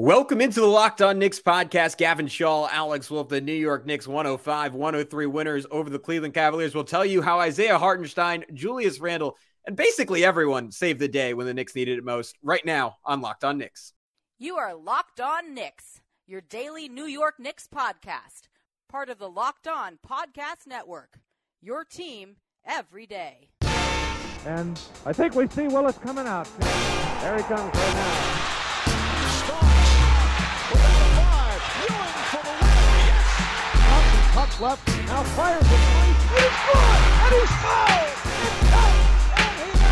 Welcome into the Locked On Knicks podcast. Gavin Shaw, Alex Wolf, the New York Knicks 105 103 winners over the Cleveland Cavaliers will tell you how Isaiah Hartenstein, Julius Randle, and basically everyone saved the day when the Knicks needed it most right now on Locked On Knicks. You are Locked On Knicks, your daily New York Knicks podcast, part of the Locked On Podcast Network. Your team every day. And I think we see Willis coming out. There he comes right now. Puck left, now fires it three. It is good, and he's fouled. It's tight, and he is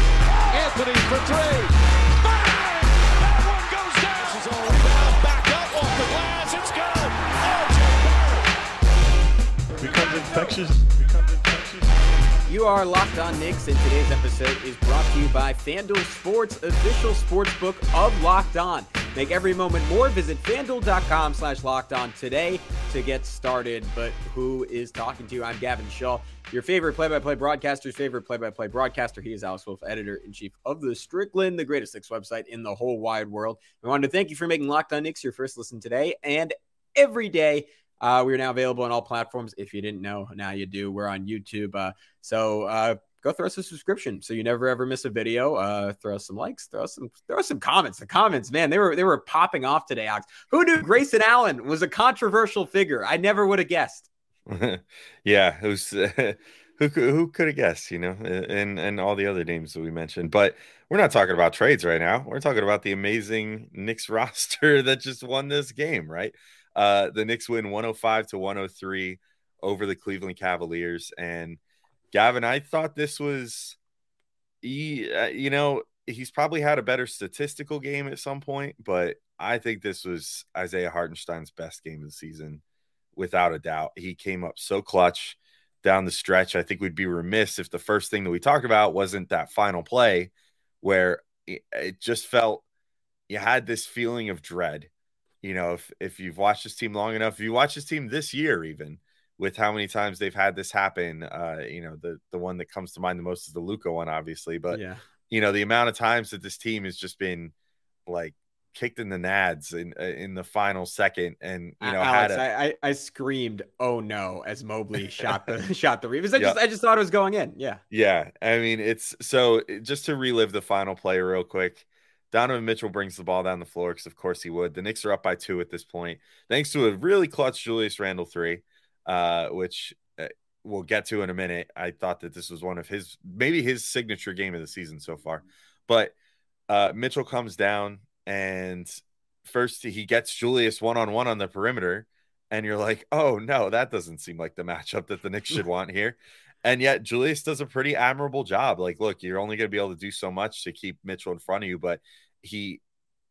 Anthony for three. Bang! That one goes down. This is all rebound. Back up off the glass. It's good. RJ Becomes infectious. Becomes infectious. You are Locked On Knicks, and today's episode is brought to you by FanDuel Sports, official sports book of Locked On. Make every moment more. Visit fanduel.com slash locked on today to get started. But who is talking to you? I'm Gavin Shaw, your favorite play by play broadcaster's favorite play by play broadcaster. He is Alex Wolf, editor in chief of the Strickland, the greatest Knicks website in the whole wide world. We wanted to thank you for making Locked On Knicks your first listen today and every day. Uh, we're now available on all platforms. If you didn't know, now you do. We're on YouTube. Uh, so uh, go throw us a subscription so you never ever miss a video. Uh, throw us some likes, throw us some, throw us some comments. The comments, man, they were they were popping off today. Alex, who knew Grayson Allen was a controversial figure? I never would have guessed. yeah, who's was. who who could have guessed? You know, and and all the other names that we mentioned, but we're not talking about trades right now. We're talking about the amazing Knicks roster that just won this game, right? Uh, the Knicks win 105 to 103 over the Cleveland Cavaliers, and Gavin, I thought this was, he, uh, you know, he's probably had a better statistical game at some point, but I think this was Isaiah Hartenstein's best game of the season, without a doubt. He came up so clutch down the stretch. I think we'd be remiss if the first thing that we talked about wasn't that final play where it just felt you had this feeling of dread. You know, if if you've watched this team long enough, if you watch this team this year, even with how many times they've had this happen. Uh, you know, the the one that comes to mind the most is the Luka one, obviously. But yeah. you know, the amount of times that this team has just been like kicked in the nads in uh, in the final second, and you know, Alex, a... I, I, I screamed, "Oh no!" as Mobley shot the shot the Reeves. I just I just thought it was going in. Yeah, yeah. I mean, it's so just to relive the final play real quick. Donovan Mitchell brings the ball down the floor because, of course, he would. The Knicks are up by two at this point, thanks to a really clutch Julius Randle three uh, which uh, we'll get to in a minute. I thought that this was one of his maybe his signature game of the season so far. But uh, Mitchell comes down and first he gets Julius one on one on the perimeter, and you're like, oh no, that doesn't seem like the matchup that the Knicks should want here. And yet Julius does a pretty admirable job. Like, look, you're only going to be able to do so much to keep Mitchell in front of you, but he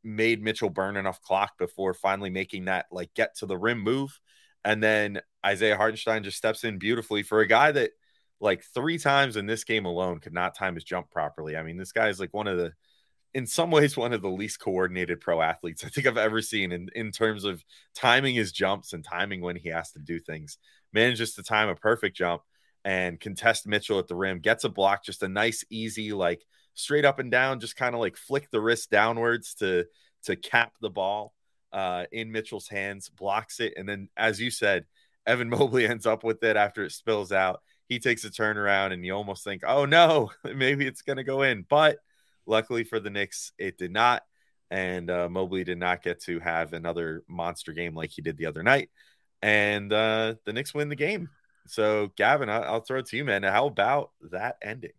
made Mitchell burn enough clock before finally making that like get to the rim move and then Isaiah Hartenstein just steps in beautifully for a guy that, like, three times in this game alone could not time his jump properly. I mean, this guy is like one of the, in some ways, one of the least coordinated pro athletes I think I've ever seen in, in terms of timing his jumps and timing when he has to do things. Manages to time a perfect jump and contest Mitchell at the rim, gets a block, just a nice, easy, like straight up and down, just kind of like flick the wrist downwards to to cap the ball uh, in Mitchell's hands, blocks it, and then, as you said, Evan Mobley ends up with it after it spills out. He takes a turnaround, and you almost think, "Oh no, maybe it's going to go in." But luckily for the Knicks, it did not, and uh, Mobley did not get to have another monster game like he did the other night, and uh, the Knicks win the game. So, Gavin, I- I'll throw it to you, man. How about that ending?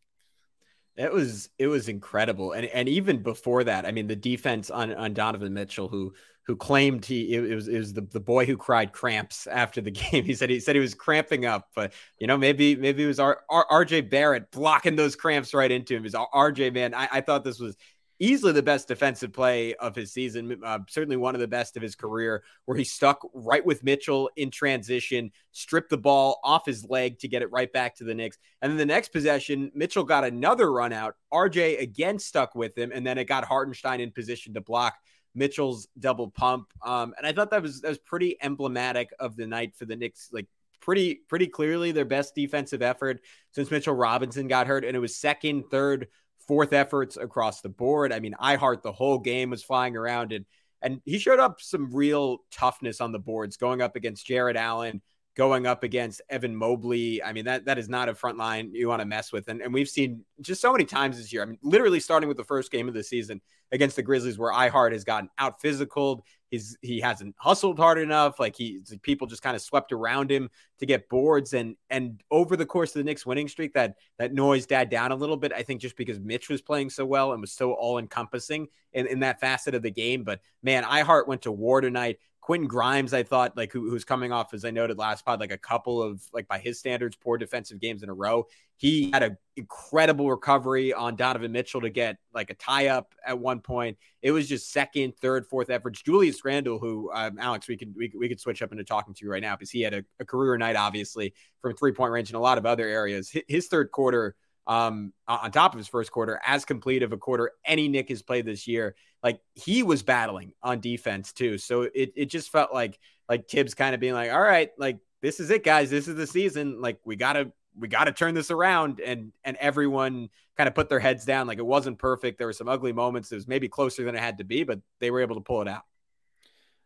It was it was incredible, and and even before that, I mean, the defense on on Donovan Mitchell, who who claimed he it, was it was the, the boy who cried cramps after the game. He said he said he was cramping up, but you know maybe maybe it was R, R, RJ Barrett blocking those cramps right into him. Is RJ man? I, I thought this was easily the best defensive play of his season, uh, certainly one of the best of his career, where he stuck right with Mitchell in transition, stripped the ball off his leg to get it right back to the Knicks. And then the next possession, Mitchell got another run out. RJ again stuck with him, and then it got Hartenstein in position to block Mitchell's double pump. Um, and I thought that was that was pretty emblematic of the night for the Knicks. Like pretty pretty clearly their best defensive effort since Mitchell Robinson got hurt, and it was second, third, fourth efforts across the board. I mean, I heart the whole game was flying around, and and he showed up some real toughness on the boards, going up against Jarrett Allen, going up against Evan Mobley. I mean, that that is not a front line you want to mess with. And, and we've seen just so many times this year. I mean, literally starting with the first game of the season against the Grizzlies, where iHeart has gotten out physical. He's he hasn't hustled hard enough. Like he people just kind of swept around him to get boards. And and over the course of the Knicks winning streak, that that noise died down a little bit. I think just because Mitch was playing so well and was so all encompassing in, in that facet of the game. But man, iHeart went to war tonight. Quentin Grimes, I thought, like who, who's coming off, as I noted last pod, like a couple of like by his standards, poor defensive games in a row. He had an incredible recovery on Donovan Mitchell to get like a tie up at one point. It was just second, third, fourth efforts. Julius Randle, who um, Alex, we could we, we could switch up into talking to you right now because he had a, a career night, obviously from three point range and a lot of other areas. His, his third quarter um, on top of his first quarter, as complete of a quarter any Knick has played this year. Like he was battling on defense too. So it, it just felt like like Tibbs kind of being like, all right, like this is it, guys. This is the season. Like we gotta we gotta turn this around. And and everyone kind of put their heads down. Like it wasn't perfect. There were some ugly moments. It was maybe closer than it had to be, but they were able to pull it out.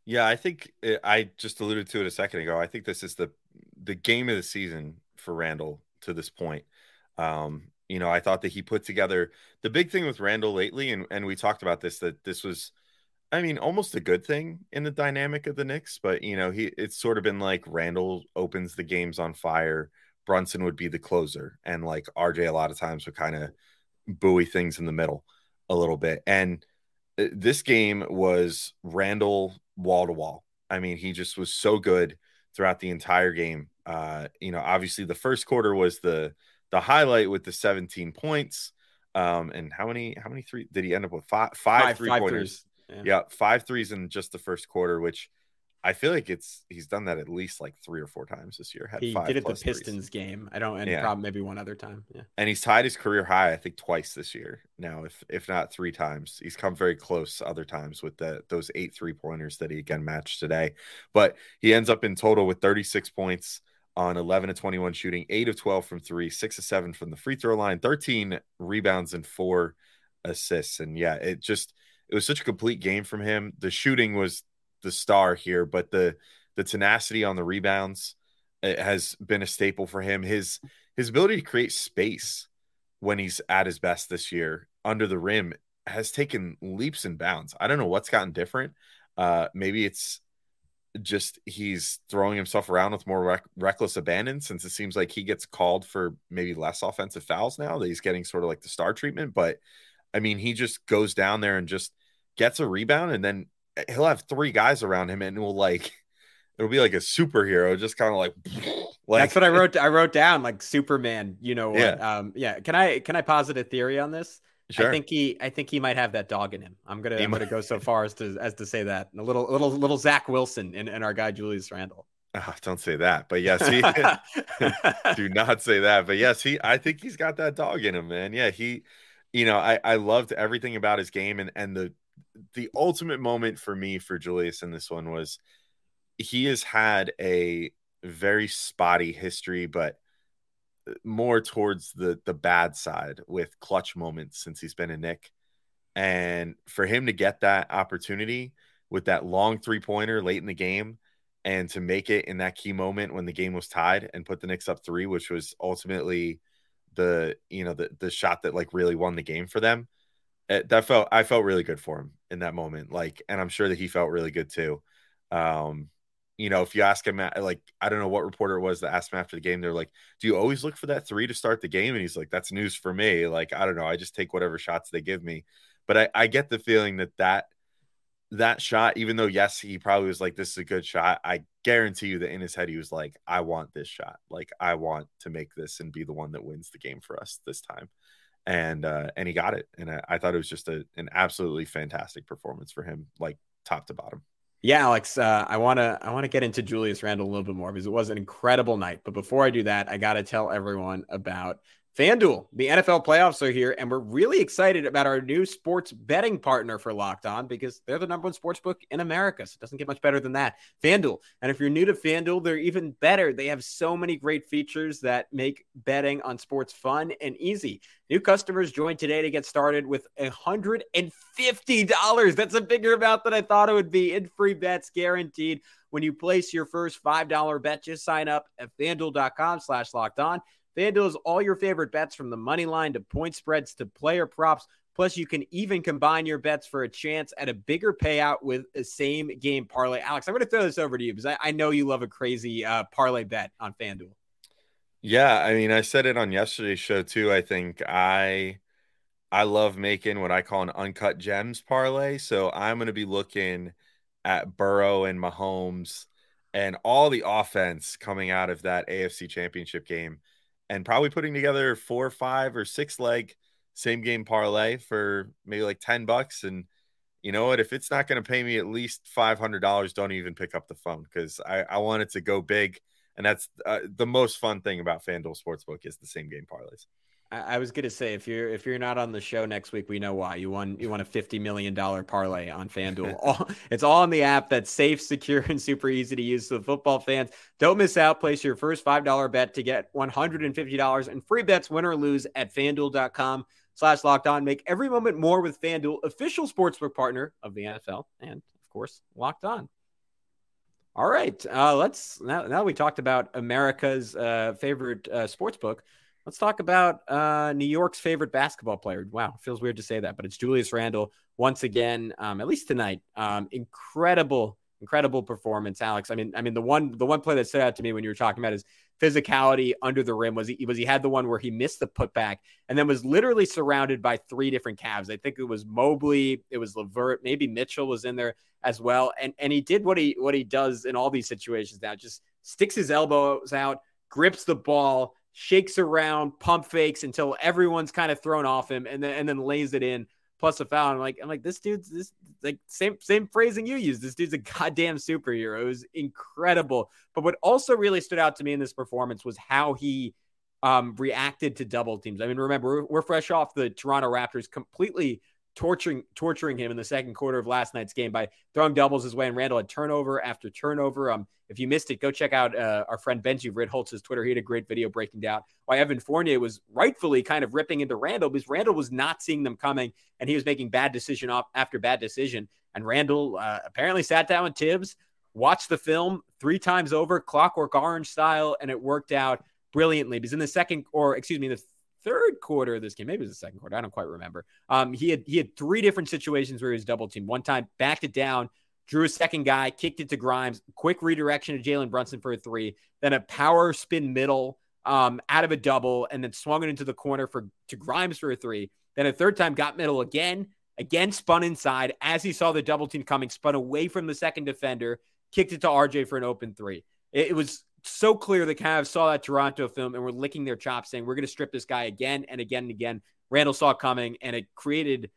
Yeah, I think uh, I just alluded to it a second ago. I think this is the the game of the season for Randle to this point. Um, you know, I thought that he put together the big thing with Randle lately, and, and we talked about this that this was, I mean, almost a good thing in the dynamic of the Knicks, but you know, he it's sort of been like Randle opens the games on fire, Brunson would be the closer, and like RJ a lot of times would kind of buoy things in the middle a little bit. And uh, this game was Randle wall to wall. I mean, he just was so good throughout the entire game. Uh, you know, obviously the first quarter was the the highlight with the 17 points. Um, and how many how many three did he end up with? Five five, five three five pointers. Yeah. yeah, five threes in just the first quarter, which I feel like it's he's done that at least like three or four times this year. Had he did it the Pistons threes. game. I don't, and yeah. probably maybe one other time. Yeah, and he's tied his career high, I think, twice this year. Now, if if not three times, he's come very close other times with the those eight three pointers that he again matched today. But he ends up in total with 36 points, on 11 to 21 shooting, 8 of 12 from 3, 6 of 7 from the free throw line, 13 rebounds and 4 assists. And yeah, it just it was such a complete game from him. The shooting was the star here, but the the tenacity on the rebounds has been a staple for him. His his ability to create space when he's at his best this year under the rim has taken leaps and bounds. I don't know what's gotten different. Uh, maybe it's just he's throwing himself around with more rec- reckless abandon since it seems like he gets called for maybe less offensive fouls now that he's getting sort of like the star treatment. But I mean, he just goes down there and just gets a rebound, and then he'll have three guys around him, and will like it'll be like a superhero, just kind of like. like That's what I wrote. I wrote down like Superman. You know, yeah. Um, yeah. Can I can I posit a theory on this? Sure. I think he I think he might have that dog in him. I'm gonna I'm gonna go so far as to as to say that. a little little little Zach Wilson and, and our guy Julius Randle. Oh, don't say that. But yes, he do not say that. But yes, he I think he's got that dog in him, man. Yeah, he you know, I, I loved everything about his game and and the the ultimate moment for me for Julius in this one was he has had a very spotty history, but more towards the the bad side with clutch moments since he's been a Knick. And for him to get that opportunity with that long three pointer late in the game and to make it in that key moment when the game was tied and put the Knicks up three, which was ultimately the you know the the shot that like really won the game for them. It, that felt I felt really good for him in that moment. Like, and I'm sure that he felt really good too. Um, you know, if you ask him, like, I don't know what reporter it was that asked him after the game, they're like, Do you always look for that three to start the game? And he's like, That's news for me. Like, I don't know. I just take whatever shots they give me. But I, I get the feeling that that that shot, even though, yes, he probably was like, This is a good shot. I guarantee you that in his head, he was like, I want this shot. Like, I want to make this and be the one that wins the game for us this time. And, uh, and he got it. And I, I thought it was just a, an absolutely fantastic performance for him, like top to bottom. Yeah, Alex, uh, I want to I want to get into Julius Randle a little bit more because it was an incredible night. But before I do that, I got to tell everyone about FanDuel, the NFL playoffs are here, and we're really excited about our new sports betting partner for Locked On because they're the number one sports book in America. So it doesn't get much better than that. FanDuel. And if you're new to FanDuel, they're even better. They have so many great features that make betting on sports fun and easy. New customers join today to get started with $150. That's a bigger amount than I thought it would be in free bets guaranteed. When you place your first $5 bet, just sign up at fanduel.com slash locked on. FanDuel is all your favorite bets from the money line to point spreads to player props. Plus, you can even combine your bets for a chance at a bigger payout with a same game parlay. Alex, I'm going to throw this over to you because I, I know you love a crazy uh, parlay bet on FanDuel. Yeah, I mean, I said it on yesterday's show too. I think I I love making what I call an uncut gems parlay. So I'm going to be looking at Burrow and Mahomes and all the offense coming out of that AFC Championship game and probably putting together four, five, or six leg same game parlay for maybe like 10 bucks. And you know what? If it's not going to pay me at least $500, don't even pick up the phone because I, I want it to go big. And that's uh, the most fun thing about FanDuel Sportsbook is the same game parlays. I, was gonna say if you're if you're not on the show next week, we know why. You won you won a fifty million dollar parlay on FanDuel. all, it's all in the app that's safe, secure, and super easy to use. So football fans, don't miss out. Place your first five dollar bet to get one hundred and fifty dollars in free bets, win or lose, at FanDuel.com slash locked on. Make every moment more with FanDuel, official sportsbook partner of the NFL, and of course, locked on. All right, uh, let's now. Now we talked about America's uh, favorite uh, sports book. Let's talk about uh, New York's favorite basketball player. Wow, feels weird to say that, but it's Julius Randle once again. Um, at least tonight, um, incredible, incredible performance, Alex. I mean, I mean the one the one play that stood out to me when you were talking about his physicality under the rim was he was he had the one where he missed the putback and then was literally surrounded by three different Cavs. I think it was Mobley, it was Levert, maybe Mitchell was in there as well, and and he did what he what he does in all these situations now, just sticks his elbows out, grips the ball shakes around, pump fakes until everyone's kind of thrown off him, and then and then lays it in plus a foul. I'm like, I'm like, this dude's this like same same phrasing you use. This dude's a goddamn superhero. It was incredible. But what also really stood out to me in this performance was how he um, reacted to double teams. I mean, remember we're, we're fresh off the Toronto Raptors completely torturing torturing him in the second quarter of last night's game by throwing doubles his way. And Randle had turnover after turnover. Um, if you missed it, go check out uh, our friend Benji Ritholtz's Twitter. He had a great video breaking down why Evan Fournier was rightfully kind of ripping into Randle because Randle was not seeing them coming and he was making bad decision off after bad decision. And Randle uh, apparently sat down with Tibbs, watched the film three times over, Clockwork Orange style, and it worked out brilliantly. Because in the second, or excuse me, the third quarter of this game, maybe it was the second quarter. I don't quite remember. Um, he had he had three different situations where he was double teamed. One time backed it down, drew a second guy, kicked it to Grimes, quick redirection to Jalen Brunson for a three, then a power spin middle um, out of a double, and then swung it into the corner for to Grimes for a three. Then a third time got middle again, again spun inside as he saw the double team coming, spun away from the second defender, kicked it to RJ for an open three. It, it was so clear the Cavs saw that Toronto film and were licking their chops, saying, We're going to strip this guy again and again and again. Randle saw it coming, and it created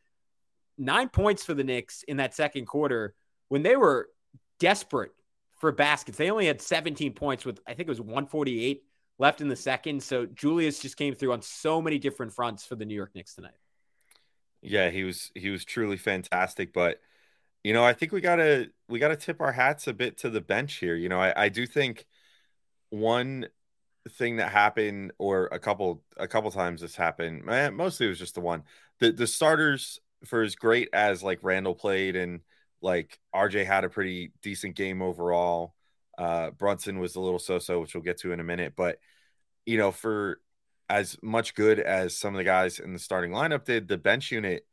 nine points for the Knicks in that second quarter when they were desperate for baskets. They only had 17 points with, I think it was 148 left in the second. So Julius just came through on so many different fronts for the New York Knicks tonight. Yeah, he was he was truly fantastic, but you know, I think we gotta we gotta tip our hats a bit to the bench here. You know, I, I do think one thing that happened or a couple a couple times this happened mostly it was just the one. The the starters for as great as like Randle played and like rj had a pretty decent game overall. Uh brunson was a little so-so which we'll get to in a minute but you know for as much good as some of the guys in the starting lineup did the bench unit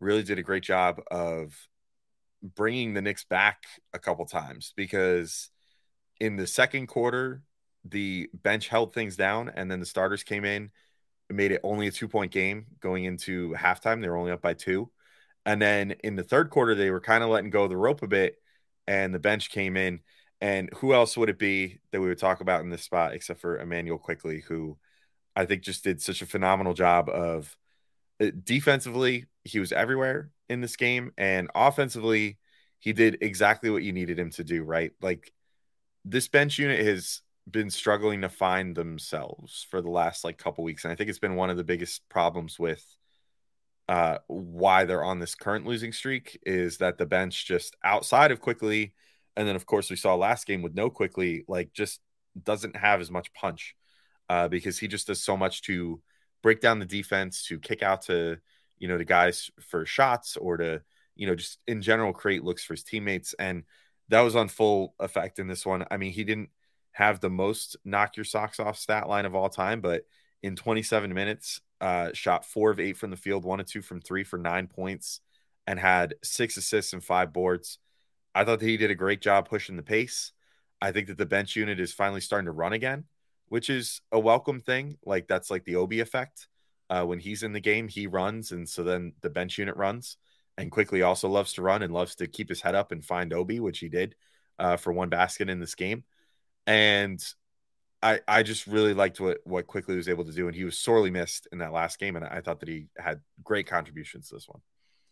really did a great job of bringing the Knicks back a couple times because in the second quarter the bench held things down, and then the starters came in, made it only a two point game going into halftime. They were only up by two. And then in the third quarter, they were kind of letting go of the rope a bit, and the bench came in. And who else would it be that we would talk about in this spot except for Immanuel Quickley, who I think just did such a phenomenal job of uh, defensively, he was everywhere in this game, and offensively, he did exactly what you needed him to do, right? Like this bench unit has been struggling to find themselves for the last like couple weeks, and I think it's been one of the biggest problems with uh, why they're on this current losing streak is that the bench just outside of Quickley and then of course we saw last game with no Quickley like just doesn't have as much punch uh, because he just does so much to break down the defense, to kick out to you know the guys for shots or to you know just in general create looks for his teammates, and that was on full effect in this one. I mean, he didn't have the most knock your socks off stat line of all time, but in 27 minutes, uh, shot four of eight from the field, one of two from three for nine points, and had six assists and five boards. I thought that he did a great job pushing the pace. I think that the bench unit is finally starting to run again, which is a welcome thing. Like that's like the Obi effect. Uh, when he's in the game, he runs, and so then the bench unit runs. And Quickley also loves to run and loves to keep his head up and find Obi, which he did uh, for one basket in this game. And I I just really liked what what Quickley was able to do, and he was sorely missed in that last game. And I thought that he had great contributions to this one.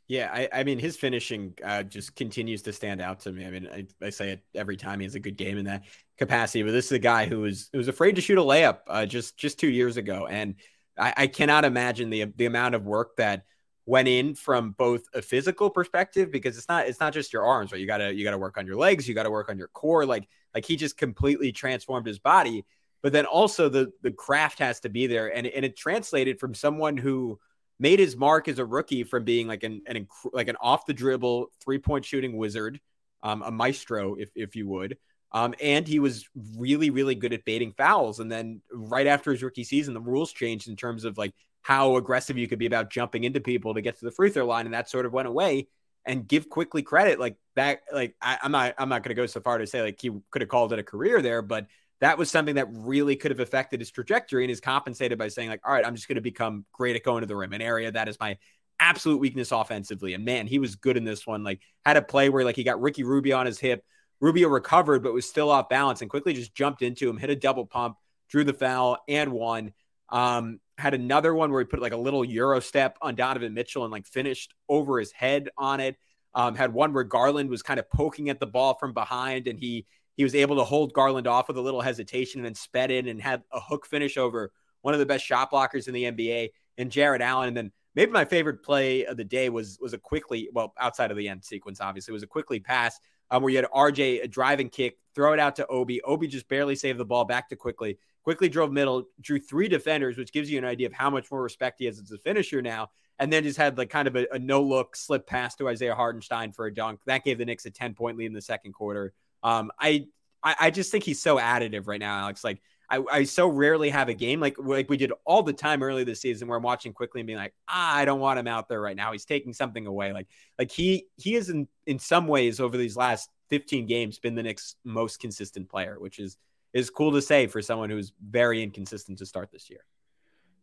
Yeah, I, I mean his finishing uh, just continues to stand out to me. I mean, I, I, say it every time he has a good game in that capacity. But this is a guy who was who was afraid to shoot a layup uh, just just two years ago, and I, I cannot imagine the the amount of work that went in from both a physical perspective because it's not it's not just your arms, right? You gotta you gotta work on your legs, you gotta work on your core. Like like he just completely transformed his body but then also the the craft has to be there. And, and it translated from someone who made his mark as a rookie from being like an, an like an off the dribble three point shooting wizard um, a maestro if if you would. Um, and he was really really good at baiting fouls. And then right after his rookie season the rules changed in terms of like how aggressive you could be about jumping into people to get to the free throw line and that sort of went away and give Quickley credit like that like I, i'm not i'm not going to go so far to say like he could have called it a career there but that was something that really could have affected his trajectory and is compensated by saying like all right i'm just going to become great at going to the rim an area that is my absolute weakness offensively. And man he was good in this one like had a play where like he got ricky rubio on his hip. Rubio recovered but was still off balance and Quickley just jumped into him hit a double pump drew the foul and won. Um had another one where he put like a little euro step on donovan mitchell and like finished over his head on it um, had one where garland was kind of poking at the ball from behind and he he was able to hold Garland off with a little hesitation and then sped in and had a hook finish over one of the best shot blockers in the NBA and Jarrett Allen. And then maybe my favorite play of the day was was a Quickley well, outside of the end sequence, obviously, was a Quickley pass um, where you had RJ a driving kick, throw it out to Obi. Obi just barely saved the ball back to Quickley. Quickley drove middle, drew three defenders, which gives you an idea of how much more respect he has as a finisher now. And then just had like kind of a, a no look slip pass to Isaiah Hartenstein for a dunk. That gave the Knicks a 10 point lead in the second quarter. Um, I, I, I just think he's so additive right now, Alex. Like I, I so rarely have a game like like we did all the time early this season where I'm watching Quickley and being like, ah, I don't want him out there right now. He's taking something away. Like like he he is in in some ways over these last 15 games been the Knicks' most consistent player, which is is cool to say for someone who's very inconsistent to start this year.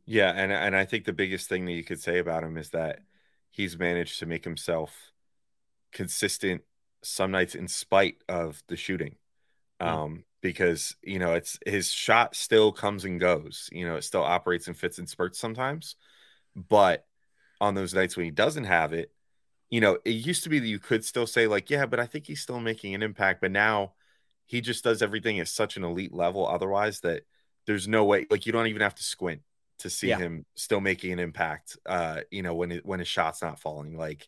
Yeah, and and I think the biggest thing that you could say about him is that he's managed to make himself consistent some nights in spite of the shooting um, because you know it's his shot still comes and goes. You know, it still operates and fits in spurts sometimes, but on those nights when he doesn't have it, you know, it used to be that you could still say like, yeah, but I think he's still making an impact. But now he just does everything at such an elite level. Otherwise, that there's no way. Like you don't even have to squint to see yeah. him still making an impact. Uh, you know, when it, when his shot's not falling, like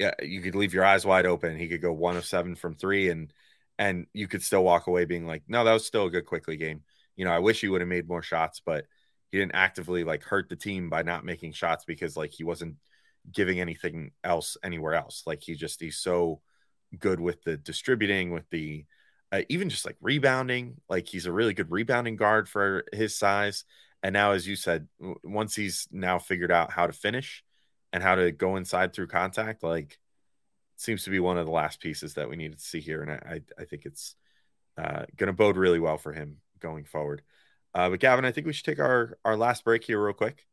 yeah, you could leave your eyes wide open. He could go one of seven from three and and you could still walk away being like, no, that was still a good Quickley game. You know, I wish he would have made more shots, but he didn't actively like hurt the team by not making shots because like he wasn't giving anything else anywhere else. Like he just he's so good with the distributing, with the uh, even just like rebounding. Like he's a really good rebounding guard for his size. And now, as you said, once he's now figured out how to finish and how to go inside through contact, like seems to be one of the last pieces that we needed to see here, and I I think it's uh, going to bode really well for him going forward. Uh, but Gavin, I think we should take our our last break here real quick,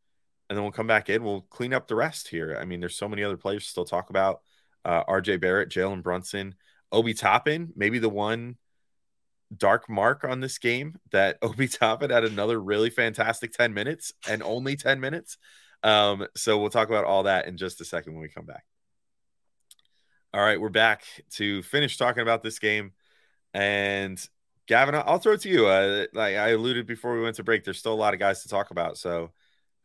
and then we'll come back in. We'll clean up the rest here. I mean, there's so many other players still talk about. Uh, R.J. Barrett, Jalen Brunson, Obi Toppin, maybe the one dark mark on this game that Obi Toppin had another really fantastic 10 minutes and only 10 minutes. Um, so we'll talk about all that in just a second when we come back. All right, we're back to finish talking about this game. And Gavin, I'll throw it to you. Uh, like I alluded before we went to break, there's still a lot of guys to talk about. So,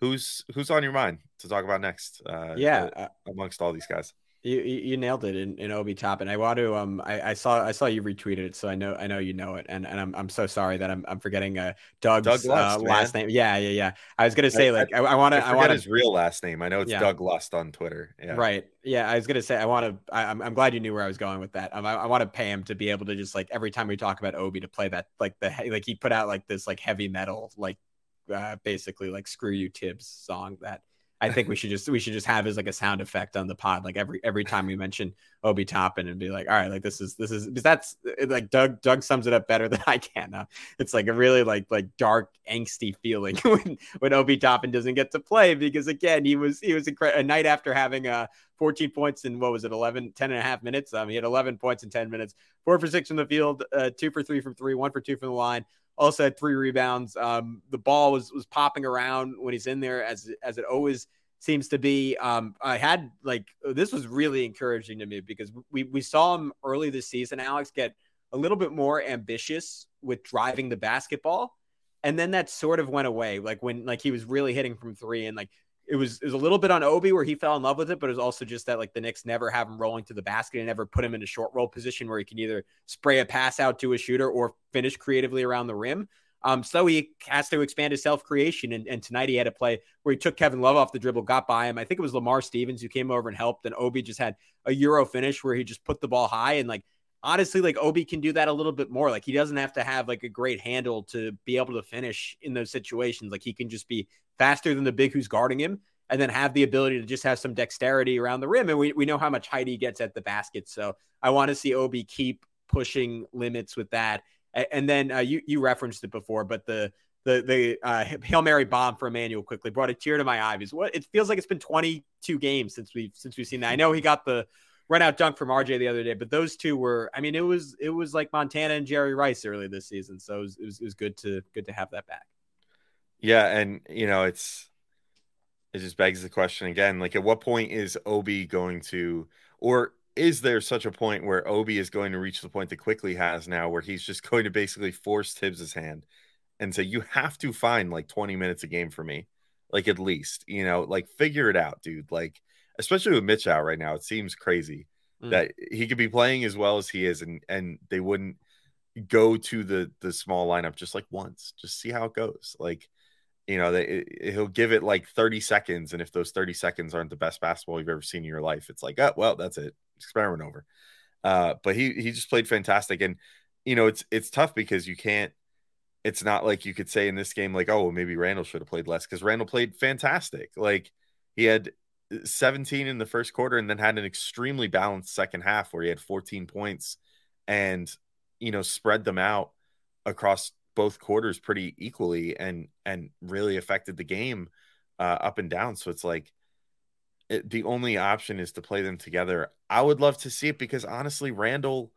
who's who's on your mind to talk about next? Uh, yeah, uh, amongst all these guys. You, you nailed it in, in Obi Toppin. I want to um I, I saw I saw you retweeted it, so I know I know you know it, and, and I'm I'm so sorry that I'm I'm forgetting uh Doug's Doug Lust, uh, last name. Yeah, yeah, yeah. I was gonna say like I, I want to I, I want his real last name. I know it's yeah. Doug Lust on Twitter. Yeah, right. Yeah, I was gonna say I want to. I'm I'm glad you knew where I was going with that. Um, I, I want to pay him to be able to just like every time we talk about Obi to play that like the like he put out like this like heavy metal like uh basically like screw you Tibbs song that I think we should just we should just have as like a sound effect on the pod, like every every time we mention Obi Toppin and be like, all right, like this is this is because that's like Doug Doug sums it up better than I can. Uh, it's like a really like like dark angsty feeling when when Obi Toppin doesn't get to play because again he was he was a night after having uh 14 points in what was it 11 10 and a half minutes? Um he had 11 points in 10 minutes. Four for six from the field uh two for three from three one for two from the line also had three rebounds. Um, the ball was was popping around when he's in there, as as it always seems to be. Um, I had like this was really encouraging to me because we we saw him early this season, Alex, get a little bit more ambitious with driving the basketball, and then that sort of went away. Like when like he was really hitting from three, and like it was it was a little bit on Obi where he fell in love with it, but it was also just that like the Knicks never have him rolling to the basket and never put him in a short roll position where he can either spray a pass out to a shooter or finish creatively around the rim. Um, so he has to expand his self creation, and, and tonight he had a play where he took Kevin Love off the dribble, got by him. I think it was Lamar Stevens who came over and helped, and Obi just had a Euro finish where he just put the ball high and like honestly, like Obi can do that a little bit more. Like he doesn't have to have like a great handle to be able to finish in those situations. Like he can just be faster than the big who's guarding him and then have the ability to just have some dexterity around the rim. And we, we know how much height he gets at the basket. So I want to see Obi keep pushing limits with that. And then uh, you, you referenced it before, but the, the, the uh, Hail Mary bomb for Immanuel Quickley brought a tear to my eye because what it feels like it's been 22 games since we've, since we've seen that. I know he got the run out dunk from RJ the other day, but those two were, I mean, it was, it was like Montana and Jerry Rice early this season. So it was, it was, it was good to, good to have that back. Yeah. And you know, it's, it just begs the question again like at what point is obi going to or is there such a point where obi is going to reach the point that Quickley has now where he's just going to basically force tibbs's hand and say you have to find like 20 minutes a game for me like at least you know like figure it out dude like especially with mitch out right now it seems crazy mm. that he could be playing as well as he is and and they wouldn't go to the the small lineup just like once just see how it goes like you know, they, he'll give it like 30 seconds. And if those 30 seconds aren't the best basketball you've ever seen in your life, it's like, oh, well, that's it. Experiment over. Uh, but he, he just played fantastic. And, you know, it's, it's tough because you can't, it's not like you could say in this game, like, oh, well, maybe Randle should have played less because Randle played fantastic. Like he had 17 in the first quarter and then had an extremely balanced second half where he had 14 points and, you know, spread them out across both quarters pretty equally and and really affected the game uh, up and down. So it's like it, the only option is to play them together. I would love to see it because honestly, Randle,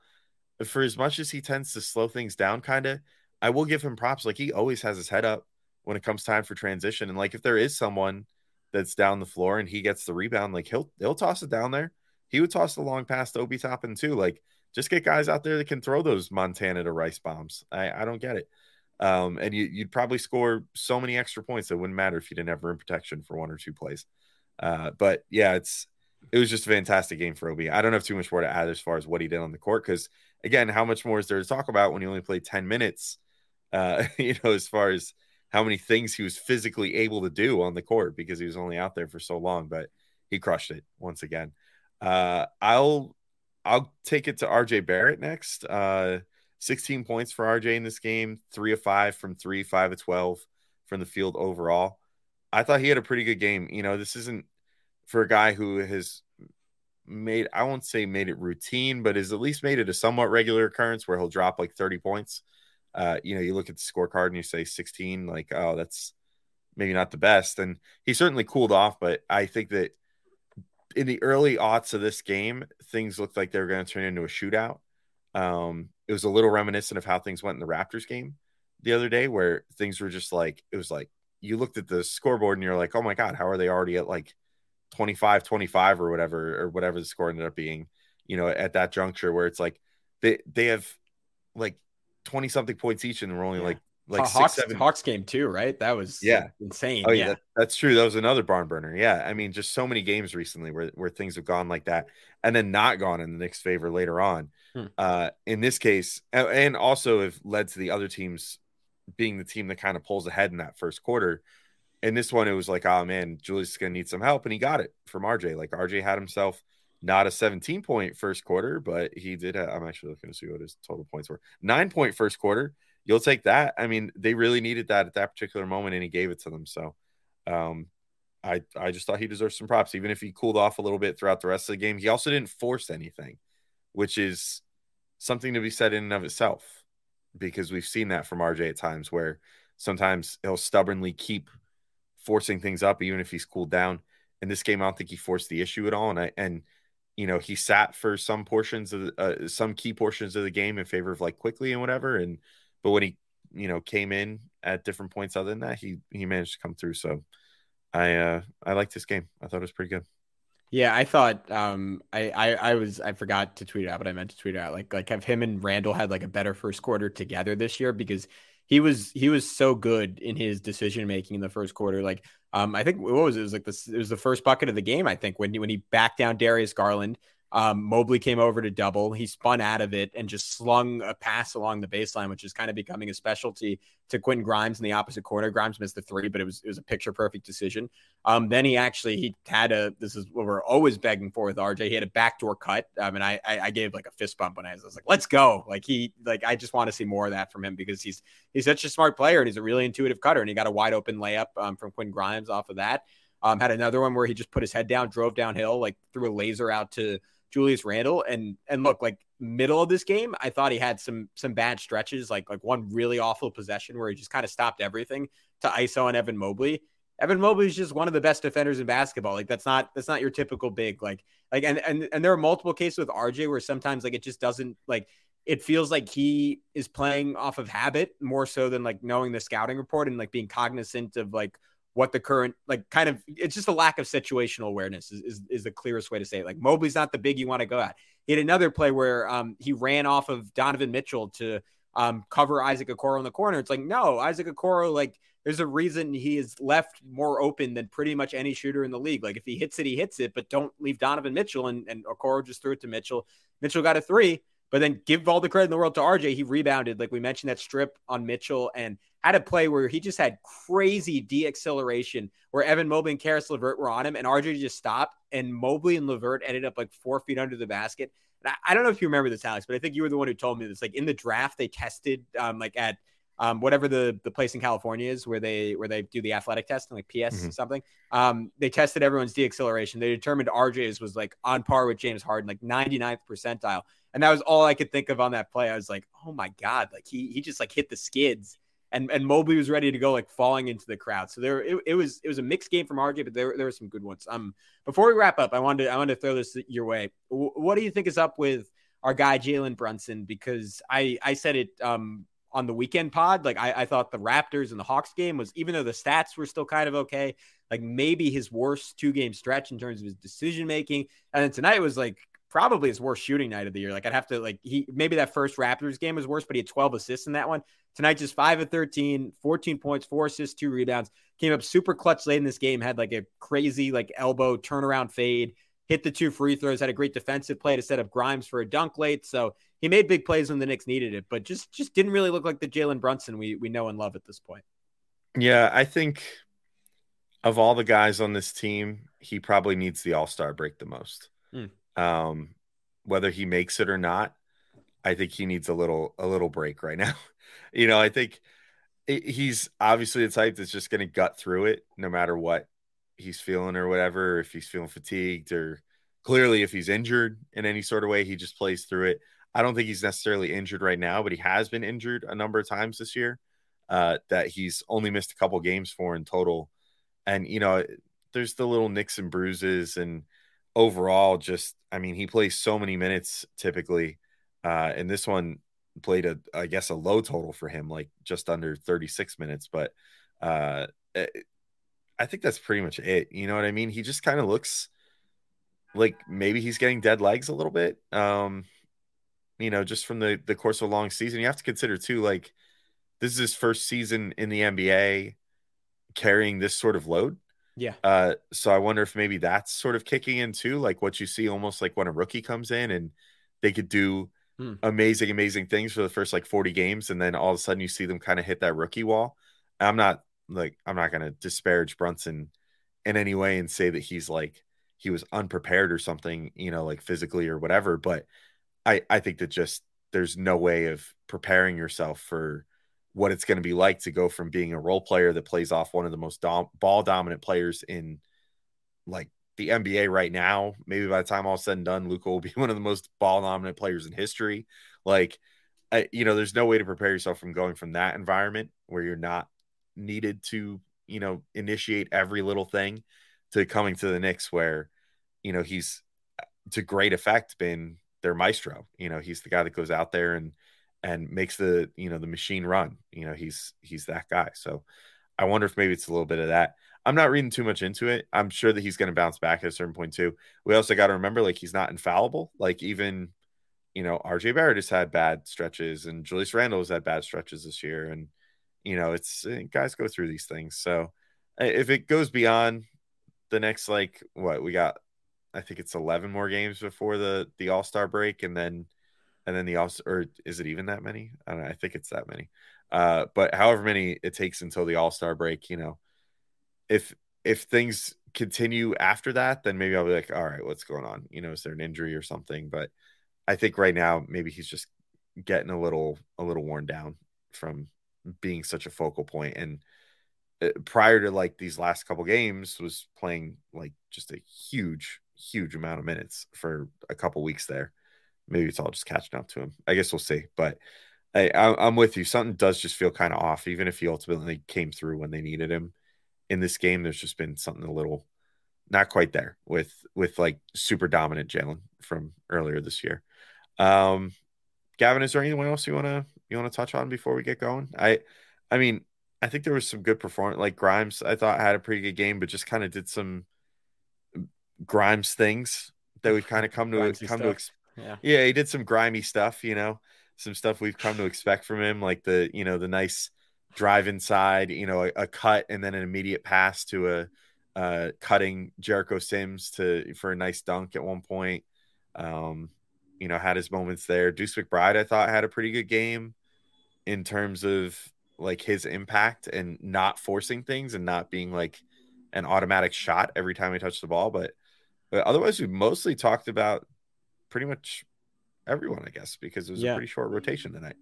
for as much as he tends to slow things down, kind of, I will give him props. Like he always has his head up when it comes time for transition. And like if there is someone that's down the floor and he gets the rebound, like he'll he'll toss it down there. He would toss the long pass to Obi Toppin too. Like just get guys out there that can throw those Montana to Rice bombs. I, I don't get it. Um, and you, would probably score so many extra points that wouldn't matter if you didn't have rim protection for one or two plays. Uh, but yeah, it's it was just a fantastic game for Obi. I don't have too much more to add as far as what he did on the court because again, how much more is there to talk about when he only played 10 minutes? Uh, you know, as far as how many things he was physically able to do on the court because he was only out there for so long, but he crushed it once again. Uh, I'll I'll take it to RJ Barrett next. Uh, 16 points for RJ in this game, three of five from three, five of 12 from the field overall. I thought he had a pretty good game. You know, this isn't for a guy who has made, I won't say made it routine, but has at least made it a somewhat regular occurrence where he'll drop like 30 points. Uh, you know, you look at the scorecard and you say 16, like, oh, that's maybe not the best. And he certainly cooled off, but I think that in the early aughts of this game, things looked like they were going to turn into a shootout. Um, it was a little reminiscent of how things went in the Raptors game the other day, where things were just like it was like you looked at the scoreboard and you're like, oh my god, how are they already at like 25, 25 or whatever or whatever the score ended up being, you know, at that juncture where it's like they they have like 20 something points each and we're only Yeah. like like six, Hawks, seven. Hawks game too, right? That was Yeah. insane. Oh yeah. yeah, that- that's true. That was another barn burner. Yeah, I mean, just so many games recently where where things have gone like that, and then not gone in the Knicks' favor later on. Hmm. Uh, in this case, and also have led to the other teams being the team that kind of pulls ahead in that first quarter. In this one, it was like, oh man, Julius is gonna need some help, and he got it from RJ. Like RJ had himself not a 17 point first quarter, but he did. Have, I'm actually looking to see what his total points were. Nine point first quarter. You'll take that. I mean, they really needed that at that particular moment, and he gave it to them. So, um, I I just thought he deserved some props, even if he cooled off a little bit throughout the rest of the game. He also didn't force anything, which is something to be said in and of itself, because we've seen that from RJ at times where sometimes he'll stubbornly keep forcing things up, even if he's cooled down. In this game, I don't think he forced the issue at all, and I and you know he sat for some portions of uh, some key portions of the game in favor of like Quickley and whatever, and but when he you know came in at different points other than that, he he managed to come through. So I uh I liked this game. I thought it was pretty good. Yeah, I thought um I, I I was I forgot to tweet it out, but I meant to tweet it out. Like like have him and Randle had like a better first quarter together this year because he was he was so good in his decision making in the first quarter. Like um I think what was it? It was like this it was the first bucket of the game, I think, when he when he backed down Darius Garland. Um, Mobley came over to double. He spun out of it and just slung a pass along the baseline, which is kind of becoming a specialty to Quentin Grimes in the opposite corner. Grimes missed the three, but it was it was a picture perfect decision. Um, then he actually he had a this is what we're always begging for with RJ. He had a backdoor cut. Um, and I, I I gave like a fist bump when I was, I was like, let's go. Like he like I just want to see more of that from him because he's he's such a smart player and he's a really intuitive cutter. And he got a wide open layup um, from Quinn Grimes off of that. Um, had another one where he just put his head down, drove downhill, like threw a laser out to Julius Randle. And and oh. look, like middle of this game, I thought he had some some bad stretches, like like one really awful possession where he just kind of stopped everything to ISO and Evan Mobley. Evan Mobley is just one of the best defenders in basketball. Like that's not that's not your typical big like like and and and there are multiple cases with RJ where sometimes like it just doesn't like it feels like he is playing off of habit more so than like knowing the scouting report and like being cognizant of like what the current like kind of it's just a lack of situational awareness is, is, is the clearest way to say it. Like Mobley's not the big you want to go at. He had another play where um he ran off of Donovan Mitchell to um cover Isaac Okoro in the corner. It's like no, Isaac Okoro like there's a reason he is left more open than pretty much any shooter in the league. Like if he hits it, he hits it, but don't leave Donovan Mitchell and, and Okoro just threw it to Mitchell. Mitchell got a three, but then give all the credit in the world to RJ. He rebounded, like we mentioned, that strip on Mitchell and had a play where he just had crazy de-acceleration where Evan Mobley and Caris LeVert were on him and RJ just stopped and Mobley and Levert ended up like four feet under the basket. And I, I don't know if you remember this, Alex, but I think you were the one who told me this. Like in the draft, they tested um, like at um, whatever the the place in California is where they where they do the athletic testing, like PS Mhm. something. Um, they tested everyone's de-acceleration. They determined RJ's was like on par with James Harden, like 99th percentile. And that was all I could think of on that play. I was like, oh my God, like he he just like hit the skids. And and Mobley was ready to go, like falling into the crowd. So there it, it was it was a mixed game from RJ, but there there were some good ones. Um before we wrap up, I wanted to, I wanted to throw this your way. W- what do you think is up with our guy Jalen Brunson? Because I I said it um on the weekend pod. Like I, I thought the Raptors and the Hawks game was even though the stats were still kind of okay, like maybe his worst two game stretch in terms of his decision making. And then tonight was like probably his worst shooting night of the year. Like I'd have to like he maybe that first Raptors game was worse, but he had 12 assists in that one. Tonight just 5 of 13, 14 points, 4 assists, 2 rebounds. Came up super clutch late in this game, had like a crazy like elbow turnaround fade, hit the two free throws, had a great defensive play to set up Grimes for a dunk late. So he made big plays when the Knicks needed it, but just just didn't really look like the Jalen Brunson we we know and love at this point. Yeah, I think of all the guys on this team, he probably needs the All Star break the most. Hmm. Um, whether he makes it or not, I think he needs a little a little break right now. you know, I think he's obviously the type that's just going to gut through it no matter what he's feeling or whatever. If he's feeling fatigued or clearly if he's injured in any sort of way, he just plays through it. I don't think he's necessarily injured right now, but he has been injured a number of times this year. Uh, that he's only missed a couple games for in total, and you know, there's the little nicks and bruises, and overall, just I mean, he plays so many minutes typically, uh, and this one played a I guess a low total for him, like just under 36 minutes, but uh, it- I think that's pretty much it. You know what I mean? He just kind of looks like maybe he's getting dead legs a little bit. Um, you know, just from the the course of a long season. You have to consider too, like this is his first season in the NBA carrying this sort of load. Yeah. Uh, so I wonder if maybe that's sort of kicking in too, like what you see almost like when a rookie comes in and they could do Hmm. amazing, amazing things for the first like 40 games, and then all of a sudden you see them kind of hit that rookie wall. I'm not like I'm not gonna disparage Brunson in any way and say that he's like he was unprepared or something, you know, like physically or whatever, but I I think that just there's no way of preparing yourself for what it's going to be like to go from being a role player that plays off one of the most dom- ball dominant players in like the NBA right now. Maybe by the time all said and done, Luka will be one of the most ball dominant players in history. Like, I, you know, there's no way to prepare yourself from going from that environment where you're not needed to, you know, initiate every little thing to coming to the Knicks where, you know, he's to great effect been their maestro. You know, he's the guy that goes out there and and makes the you know the machine run. You know, he's he's that guy. So I wonder if maybe it's a little bit of that. I'm not reading too much into it. I'm sure that he's going to bounce back at a certain point too. We also got to remember like he's not infallible. Like even you know RJ Barrett has had bad stretches and Julius Randle has had bad stretches this year, and you know it's eh, guys go through these things. So eh, if it goes beyond the next like what we got I think it's 11 more games before the the All Star break, and then and then the All or is it even that many? I don't know. I think it's that many. Uh, but however many it takes until the All Star break, you know, if if things continue after that, then maybe I'll be like, all right, what's going on? You know, is there an injury or something? But I think right now maybe he's just getting a little a little worn down from being such a focal point and uh, prior to like these last couple games was playing like just a huge huge amount of minutes for a couple weeks there. Maybe it's all just catching up to him. I guess we'll see. But I, I, am with you. Something does just feel kind of off, even if he ultimately came through when they needed him in this game. There's just been something a little not quite there with with like super dominant Jalen from earlier this year. Um, Gavin, is there anyone else you wanna you wanna touch on before we get going? I I mean, I think there was some good performance. Like Grimes, I thought had a pretty good game, but just kind of did some Grimes things that we've kind of come to Grimesy come stuff. to. Yeah. yeah, he did some grimy stuff. You know, some stuff we've come to expect from him, like the you know the nice drive inside, you know, a, a cut and then an immediate pass to a uh, cutting Jericho Sims to for a nice dunk at one point. Um, you know, had his moments there. Deuce McBride, I thought, had a pretty good game in terms of like his impact and not forcing things and not being like an automatic shot every time he touched the ball. But, but otherwise, we mostly talked about pretty much everyone, I guess, because it was Yeah. a pretty short rotation tonight.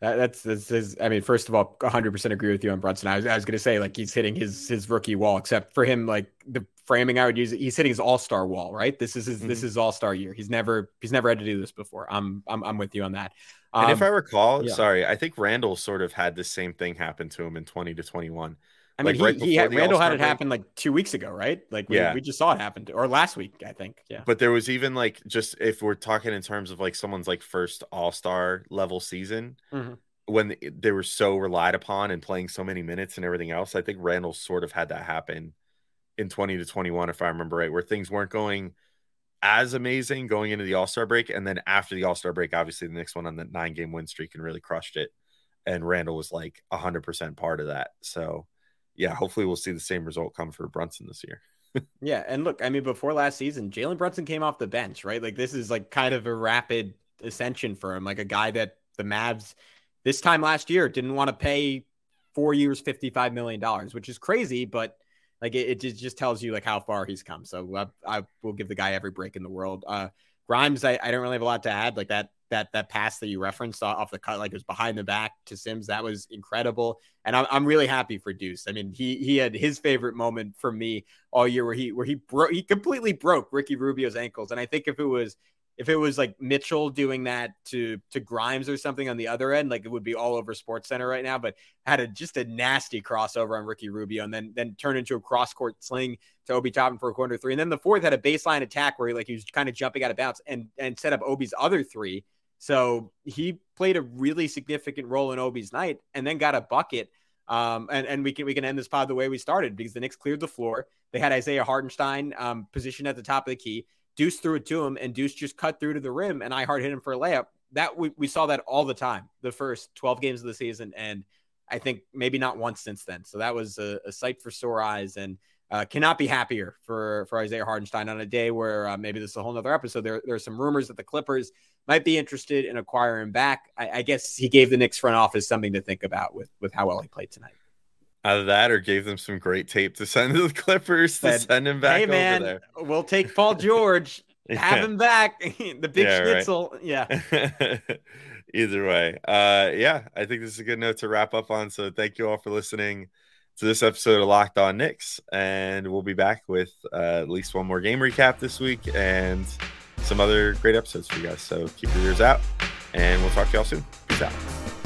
That, that's this is. I mean, first of all, 100 percent agree with you on Brunson. I was, I was going to say like he's hitting his his rookie wall, except for him, like the framing I would use. He's hitting his All Star wall, right? This is his this Mm-hmm. is All Star year. He's never he's never had to do this before. I'm I'm I'm with you on that. And if Um, I recall, yeah. sorry, I think Randle sort of had the same thing happen to him in 20 to 21. I mean, like, right he, he had, Randle had it break. happen like two weeks ago, right? Like we, Yeah. we just saw it happen, to, or last week, I think. Yeah. But there was even like just if we're talking in terms of like someone's like first all star level season Mhm. when they were so relied upon and playing so many minutes and everything else, I think Randle sort of had that happen in 20 to 21, if I remember right, where things weren't going as amazing going into the all star break. And then after the all star break, obviously the next one on the nine game win streak and really crushed it. And Randle was like 100% part of that. So, yeah, hopefully we'll see the same result come for Brunson this year. Yeah, and look, I mean, before last season, Jalen Brunson came off the bench, right? Like this is like kind of a rapid ascension for him, like a guy that the Mavs this time last year didn't want to pay four years, fifty-five million dollars, which is crazy, but like it, it just- tells you like how far he's come. So I, I will give the guy every break in the world. Uh, Grimes, I, I don't really have a lot to add. Like that that that pass that you referenced off the cut, like it was behind the back to Sims, that was incredible. And I'm, I'm really happy for Deuce. I mean, he he had his favorite moment for me all year where he where he broke he completely broke Ricky Rubio's ankles. And I think if it was if it was like Mitchell doing that to to Grimes or something on the other end, like it would be all over Sports Center right now. But had a just a nasty crossover on Ricky Rubio and then then turned into a cross court sling to Obi Toppin for a corner three. And then the fourth had a baseline attack where he like he was kind of jumping out of bounds and and set up Obi's other three. So he played a really significant role in Obi's night and then got a bucket. Um, and, and we can we can end this pod the way we started because the Knicks cleared the floor. They had Isaiah Hartenstein um, positioned at the top of the key. Deuce threw it to him, and Deuce just cut through to the rim, and I hard hit him for a layup. that we, we saw that all the time the first 12 games of the season and i think maybe not once since then so that was a, a sight for sore eyes and uh, cannot be happier for for isaiah hartenstein on a day where uh, maybe this is a whole nother episode. There, there are some rumors that the clippers might be interested in acquiring back. I, I guess he gave the Knicks front office something to think about with with how well he played tonight. Either that or gave them some great tape to send to the Clippers to send him back hey man over we'll take paul george. There. have him back. The big Yeah, right. schnitzel. Yeah. Either way, uh, yeah, I think this is a good note to wrap up on. So thank you all for listening to this episode of Locked On Knicks, and we'll be back with uh, at least one more game recap this week and some other great episodes for you guys. So keep your ears out, and we'll talk to y'all soon. Peace out.